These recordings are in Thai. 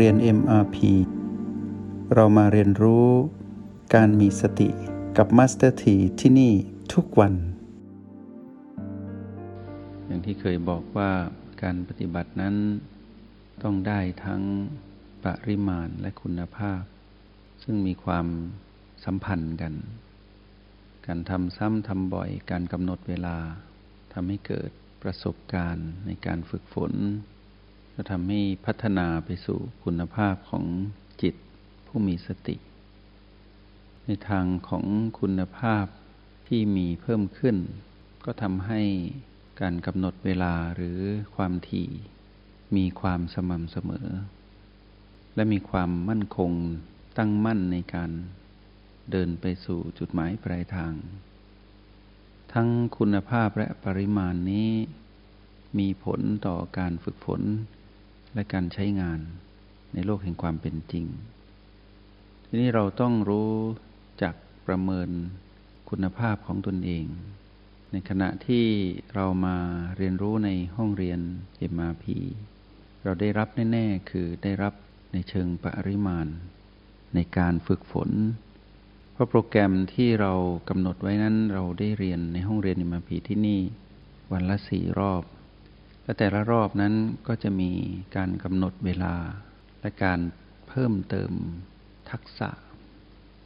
เรียน MRP เรามาเรียนรู้การมีสติกับ Master T ที่ที่นี่ทุกวัน อย่างที่เคยบอกว่าการปฏิบัตินั้นต้องได้ทั้งปริมาณและคุณภาพ ซึ่งมีความสัมพันธ์กัน การทำซ้ำทำบ่อย การกำหนดเวลาทำให้เกิดประสบการณ์ในการฝึกฝน จะทำให้พัฒนาไปสู่คุณภาพของจิตผู้มีสติ ในทางของคุณภาพที่มีเพิ่มขึ้น ก็ทำให้การกำหนดเวลาหรือความถี่ มีความสม่ำเสมอ และมีความมั่นคงตั้งมั่นในการเดินไปสู่จุดหมายปลายทาง ทั้งคุณภาพและปริมาณนี้ มีผลต่อการฝึกฝน และการใช้งานในโลกแห่งความเป็นจริง ทีนี้เราต้องรู้จักประเมินคุณภาพของตนเอง ในขณะที่เรามาเรียนรู้ในห้องเรียน MRP เราได้รับแน่ ๆ คือได้รับในเชิงปริมาณ ในการฝึกฝน เพราะโปรแกรมที่เรากำหนดไว้นั้น เราได้เรียนในห้องเรียน MRP ที่นี่ วันละสี่รอบ และแต่ละรอบนั้นก็จะมีการกำหนดเวลา และการเพิ่มเติมทักษะ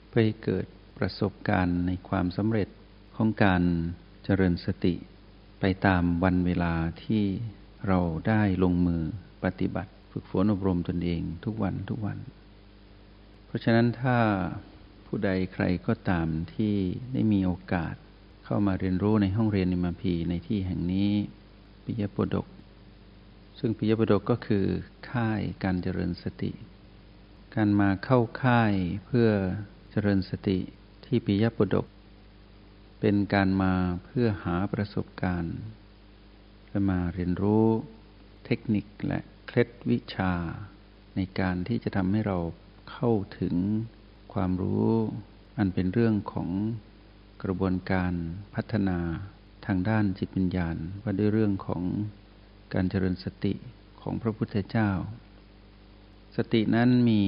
เพื่อให้เกิดประสบการณ์ในความสำเร็จของการเจริญสติไปตามวันเวลาที่เราได้ลงมือปฏิบัติ ฝึกฝนอบรมตนเองทุกวันทุกวัน เพราะฉะนั้นถ้าผู้ใดใครก็ตามที่ได้มีโอกาสเข้ามาเรียนรู้ในห้องเรียนนิมพีในที่แห่งนี้ปิยปดก ซึ่งปิยปดกก็คือค่ายการเจริญสติ การมาเข้าค่ายเพื่อเจริญสติที่ปิยปดก เป็นการมาเพื่อหาประสบการณ์และมาเรียนรู้เทคนิคและเคล็ดวิชา ในการที่จะทำให้เราเข้าถึงความรู้อันเป็นเรื่องของกระบวนการพัฒนาทางด้านจิตวิญญาณว่าด้วยเรื่องของ การเจริญสติของพระพุทธเจ้า สตินั้นมี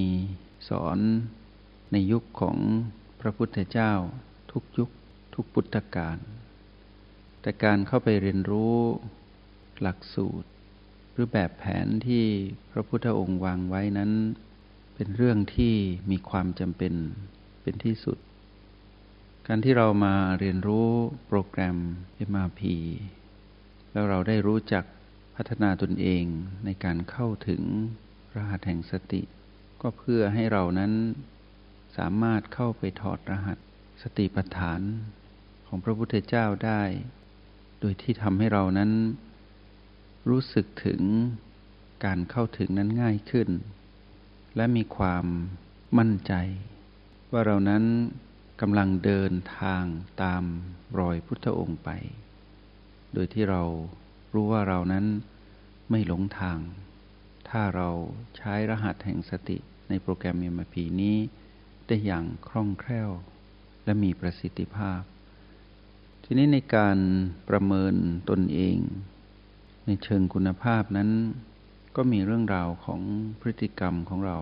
สอนในยุคของพระพุทธเจ้า ทุกยุคทุกพุทธกาลแต่การเข้าไปเรียนรู้หลักสูตร หรือแบบแผนที่พระพุทธองค์วางไว้นั้น เป็นเรื่องที่มีความจำเป็นเป็นที่สุด การที่เรามาเรียนรู้โปรแกรม MRP แล้วเราได้รู้จัก พัฒนาตนเองในการเข้าถึงรหัสแห่งสติ ก็เพื่อให้เรานั้นสามารถเข้าไปถอดรหัสสติปัฏฐานของพระพุทธเจ้าได้ โดยที่ทำให้เรานั้น รู้สึกถึงการเข้าถึงนั้นง่ายขึ้น และมีความมั่นใจ ว่าเรานั้นกำลังเดินทางตามรอยพุทธองค์ไป โดยที่เรารู้ว่าเรานั้น ไม่หลงทาง ถ้าเราใช้รหัสแห่งสติในโปรแกรมเมพีนี้ ได้อย่างคล่องแคล่ว และมีประสิทธิภาพ ทีนี้ในการประเมินตนเอง ในเชิงคุณภาพนั้น ก็มีเรื่องราวของพฤติกรรมของเรา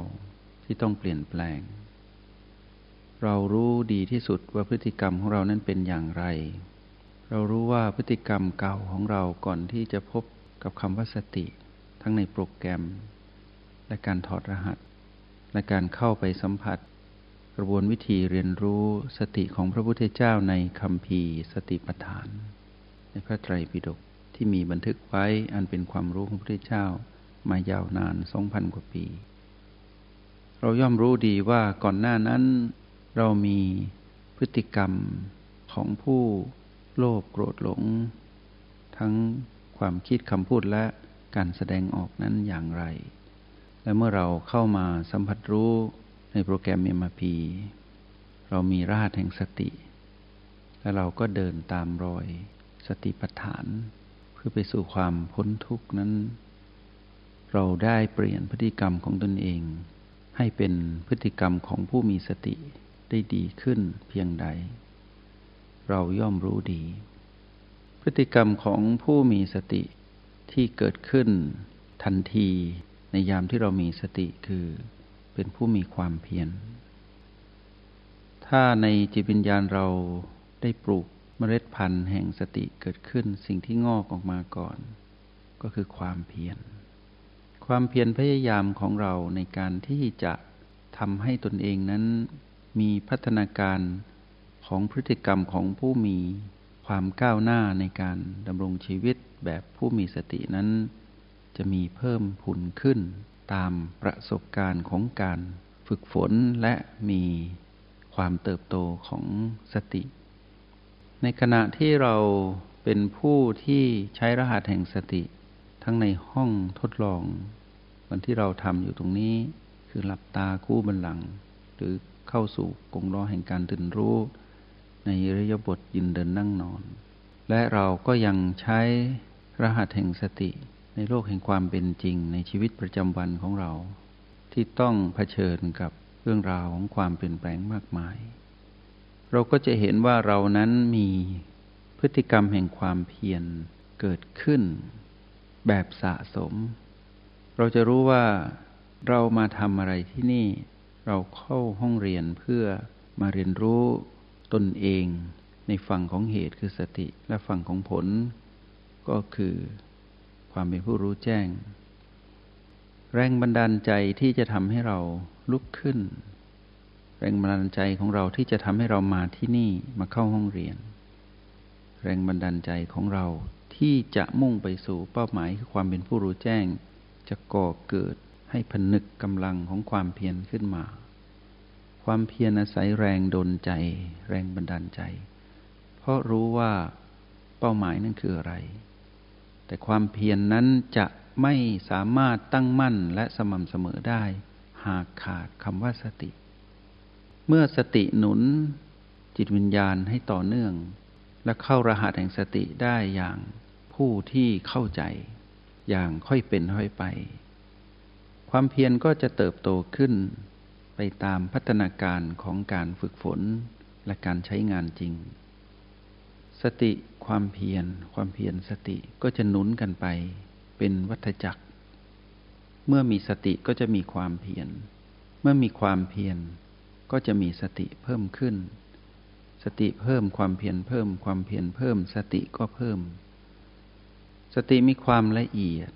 ที่ต้องเปลี่ยนแปลง เรารู้ดีที่สุดว่าพฤติกรรมของเรานั้นเป็นอย่างไร เรารู้ว่าพฤติกรรมเก่าของเราก่อนที่จะพบ กับคำว่าสติ ทั้งในโปรแกรม และการถอดรหัส และการเข้าไปสัมผัส กระบวนวิธีเรียนรู้สติของพระพุทธเจ้าในคำพีสติปัฏฐาน ในพระไตรปิฎกที่มีบันทึกไว้อันเป็นความรู้ของพระพุทธเจ้ามายาวนานสองพันกว่าปี เราย่อมรู้ดีว่าก่อนหน้านั้น เรามีพฤติกรรมของผู้โลภโกรธหลง ทั้ง ความคิดคำพูดและการแสดงออกนั้นอย่างไร และเมื่อเราเข้ามาสัมผัสรู้ในโปรแกรม MRP เรามีรหัสแห่งสติ และเราก็เดินตามรอยสติปัฏฐาน เพื่อไปสู่ความพ้นทุกข์นั้น เราได้เปลี่ยนพฤติกรรมของตนเอง ให้เป็นพฤติกรรมของผู้มีสติได้ดีขึ้นเพียงใด เราย่อมรู้ดี พฤติกรรมของผู้มีสติที่เกิดขึ้นทันทีในยามที่เรามีสติคือเป็นผู้มีความเพียร ถ้าในจิตวิญญาณเราได้ปลูกเมล็ดพันธุ์แห่งสติเกิดขึ้นสิ่งที่งอกออกมาก่อน ก็คือความเพียร ความเพียรพยายามของเราในการที่จะทำให้ตนเองนั้นมีพัฒนาการของพฤติกรรมของผู้มี ความก้าวหน้าในการดำรงชีวิตแบบผู้มีสตินั้น จะมีเพิ่มผุนขึ้น ตามประสบการณ์ของการฝึกฝนและมีความเติบโตของสติ ในขณะที่เราเป็นผู้ที่ใช้รหัสแห่งสติ ทั้งในห้องทดลองวันที่เราทำอยู่ตรงนี้ คือหลับตาคู่บันหลัง หรือเข้าสู่กงล้อแห่งการตื่นรู้ ในระยบทยินเดินนั่งนอน และเราก็ยังใช้รหัสแห่งสติ ในโลกแห่งความเป็นจริงในชีวิตประจำวันของเรา ที่ต้องเผชิญกับเรื่องราวของความเปลี่ยนแปลงมากมาย เราก็จะเห็นว่าเรานั้นมีพฤติกรรมแห่งความเพียรเกิดขึ้น แบบสะสม เราจะรู้ว่าเรามาทำอะไรที่นี่ เราเข้าห้องเรียนเพื่อมาเรียนรู้ ตนเองในฝั่งของเหตุคือสติและฝั่งของผล ก็คือความเป็นผู้รู้แจ้ง แรงบันดาลใจที่จะทำให้เราลุกขึ้น แรงบันดาลใจของเราที่จะทำให้เรามาที่นี่มาเข้าห้องเรียน แรงบันดาลใจของเราที่จะมุ่งไปสู่เป้าหมายคือความเป็นผู้รู้แจ้ง จะก่อเกิดให้ผนึกกำลังของความเพียรขึ้นมา ความเพียรอาศัยแรงดลใจ แรงบันดาลใจ เพราะรู้ว่าเป้าหมายนั่นคืออะไร แต่ความเพียรนนั้นจะไม่สามารถตั้งมั่นและสม่ำเสมอได้ หากขาดคำว่าสติ เมื่อสติหนุนจิตวิญญาณให้ต่อเนื่อง และเข้ารหัสแห่งสติได้อย่างผู้ที่เข้าใจ อย่างค่อยเป็นค่อยไป ความเพียรก็จะเติบโตขึ้น ไปตามพัฒนาการของการฝึกฝนและการใช้งานจริง สติความเพียรความเพียรสติก็จะหนุนกันไปเป็นวัฏจักร เมื่อมีสติก็จะมีความเพียร เมื่อมีความเพียรก็จะมีสติเพิ่มขึ้น สติเพิ่มความเพียรเพิ่มความเพียรเพิ่มสติก็เพิ่ม สติมีความละเอียด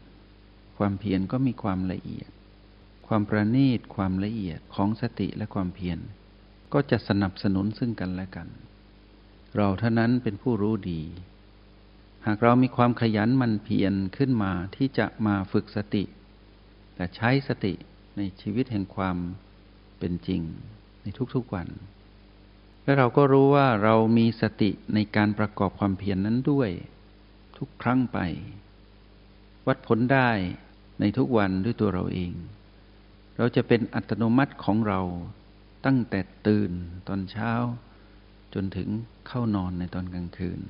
ความเพียรก็มีความละเอียด ความประณีตความละเอียดของสติและความเพียรก็จะสนับสนุนซึ่งกันและกัน เราเท่านั้นเป็นผู้รู้ดี หากเรามีความขยันมันเพียรขึ้นมาที่จะมาฝึกสติ แต่ใช้สติในชีวิตแห่งความเป็นจริงในทุกๆวัน และเราก็รู้ว่าเรามีสติในการประกอบความเพียรนนั้นด้วย ทุกครั้งไป วัดผลได้ในทุกวันด้วยตัวเราเอง เราจะเป็นอัตโนมัติของเราตั้งแต่ตื่นตอนเช้า จนถึงเข้านอนในตอนกลางคืน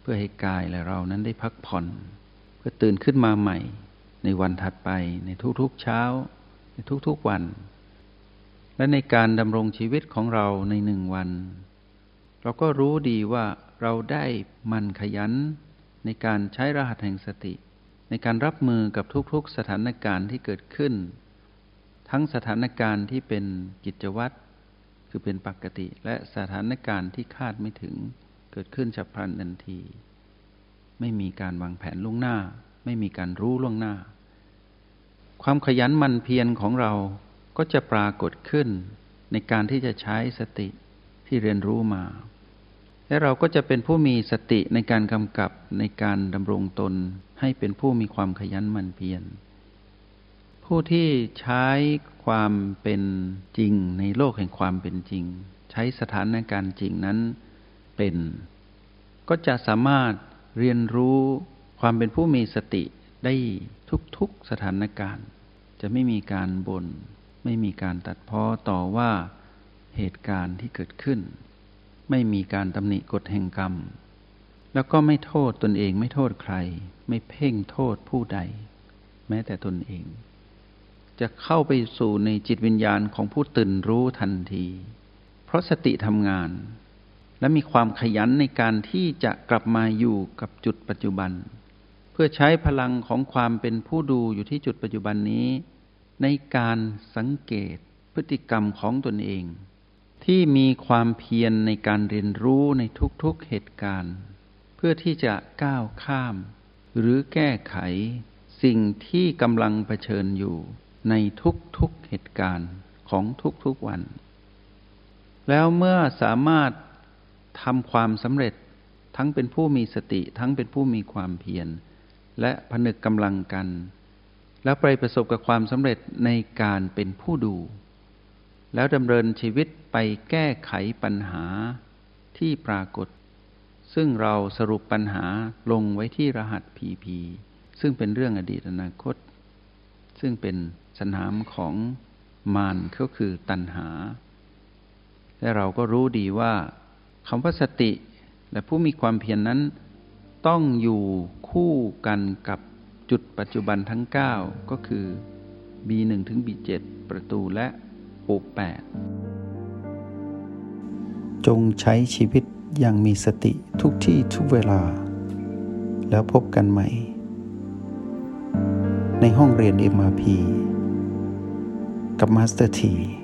เพื่อให้กายและเรานั้นได้พักผ่อน เพื่อตื่นขึ้นมาใหม่ ในวันถัดไปในทุกๆเช้า ในทุกๆวัน และในการดำรงชีวิตของเราในหนึ่งวัน เราก็รู้ดีว่าเราได้มันขยัน ในการใช้รหัสแห่งสติ ในการรับมือกับทุกๆสถานการณ์ที่เกิดขึ้น ทั้งสถานการณ์ที่เป็นกิจวัตรคือเป็นปกติ และสถานการณ์ที่คาดไม่ถึง เกิดขึ้นฉับพลันทันที ไม่มีการวางแผนล่วงหน้า ไม่มีการรู้ล่วงหน้า ความขยันมันเพียรของเราก็จะปรากฏขึ้นในการที่จะใช้สติที่เรียนรู้มา และเราก็จะเป็นผู้มีสติในการกำกับในการดำรงตนให้เป็นผู้มีความขยันมันเพียร ผู้ที่ใช้ความเป็นจริงในโลกแห่งความเป็นจริง ใช้สถานการณ์จริงนั้นเป็น ก็จะสามารถเรียนรู้ความเป็นผู้มีสติได้ทุกๆสถานการณ์ จะไม่มีการบน่นไม่มีการตัดพ้อต่อว่าเหตุการณ์ที่เกิดขึ้น ไม่มีการตำหนิกฎแห่งกรรม แล้วก็ไม่โทษตนเองไม่โทษใคร ไม่เพ่งโทษผู้ใด แม้แต่ตนเอง จะเข้าไปสู่ในจิตวิญญาณของผู้ตื่นรู้ทันที เพราะสติทำงาน และมีความขยันในการที่จะกลับมาอยู่กับจุดปัจจุบัน เพื่อใช้พลังของความเป็นผู้ดูอยู่ที่จุดปัจจุบันนี้ ในการสังเกตพฤติกรรมของตนเอง ที่มีความเพียรในการเรียนรู้ในทุกๆเหตุการณ์ เพื่อที่จะก้าวข้าม หรือแก้ไขสิ่งที่กำลังเผชิญอยู่ ในทุกๆเหตุการณ์ของทุกๆวัน แล้วเมื่อสามารถทำความสำเร็จทั้งเป็นผู้มีสติทั้งเป็นผู้มีความเพียร และผนึกกำลังกัน แล้วไปประสบกับความสำเร็จในการเป็นผู้ดู แล้วดำเนินชีวิตไปแก้ไขปัญหาที่ปรากฏ ซึ่งเราสรุปปัญหาลงไว้ที่รหัส PP ซึ่งเป็นเรื่องอดีตอนาคต ซึ่งเป็น สนามของมารก็คือตัณหา และเราก็รู้ดีว่าคำว่าสติ และผู้มีความเพียรนั้น ต้องอยู่คู่กันกับจุดปัจจุบันทั้ง 9 ก็คือ B1 ถึง B7 ประตูและ O8 จงใช้ชีวิตอย่างมีสติทุกที่ทุกเวลา แล้วพบกันใหม่ ในห้องเรียน MRP กับ Master T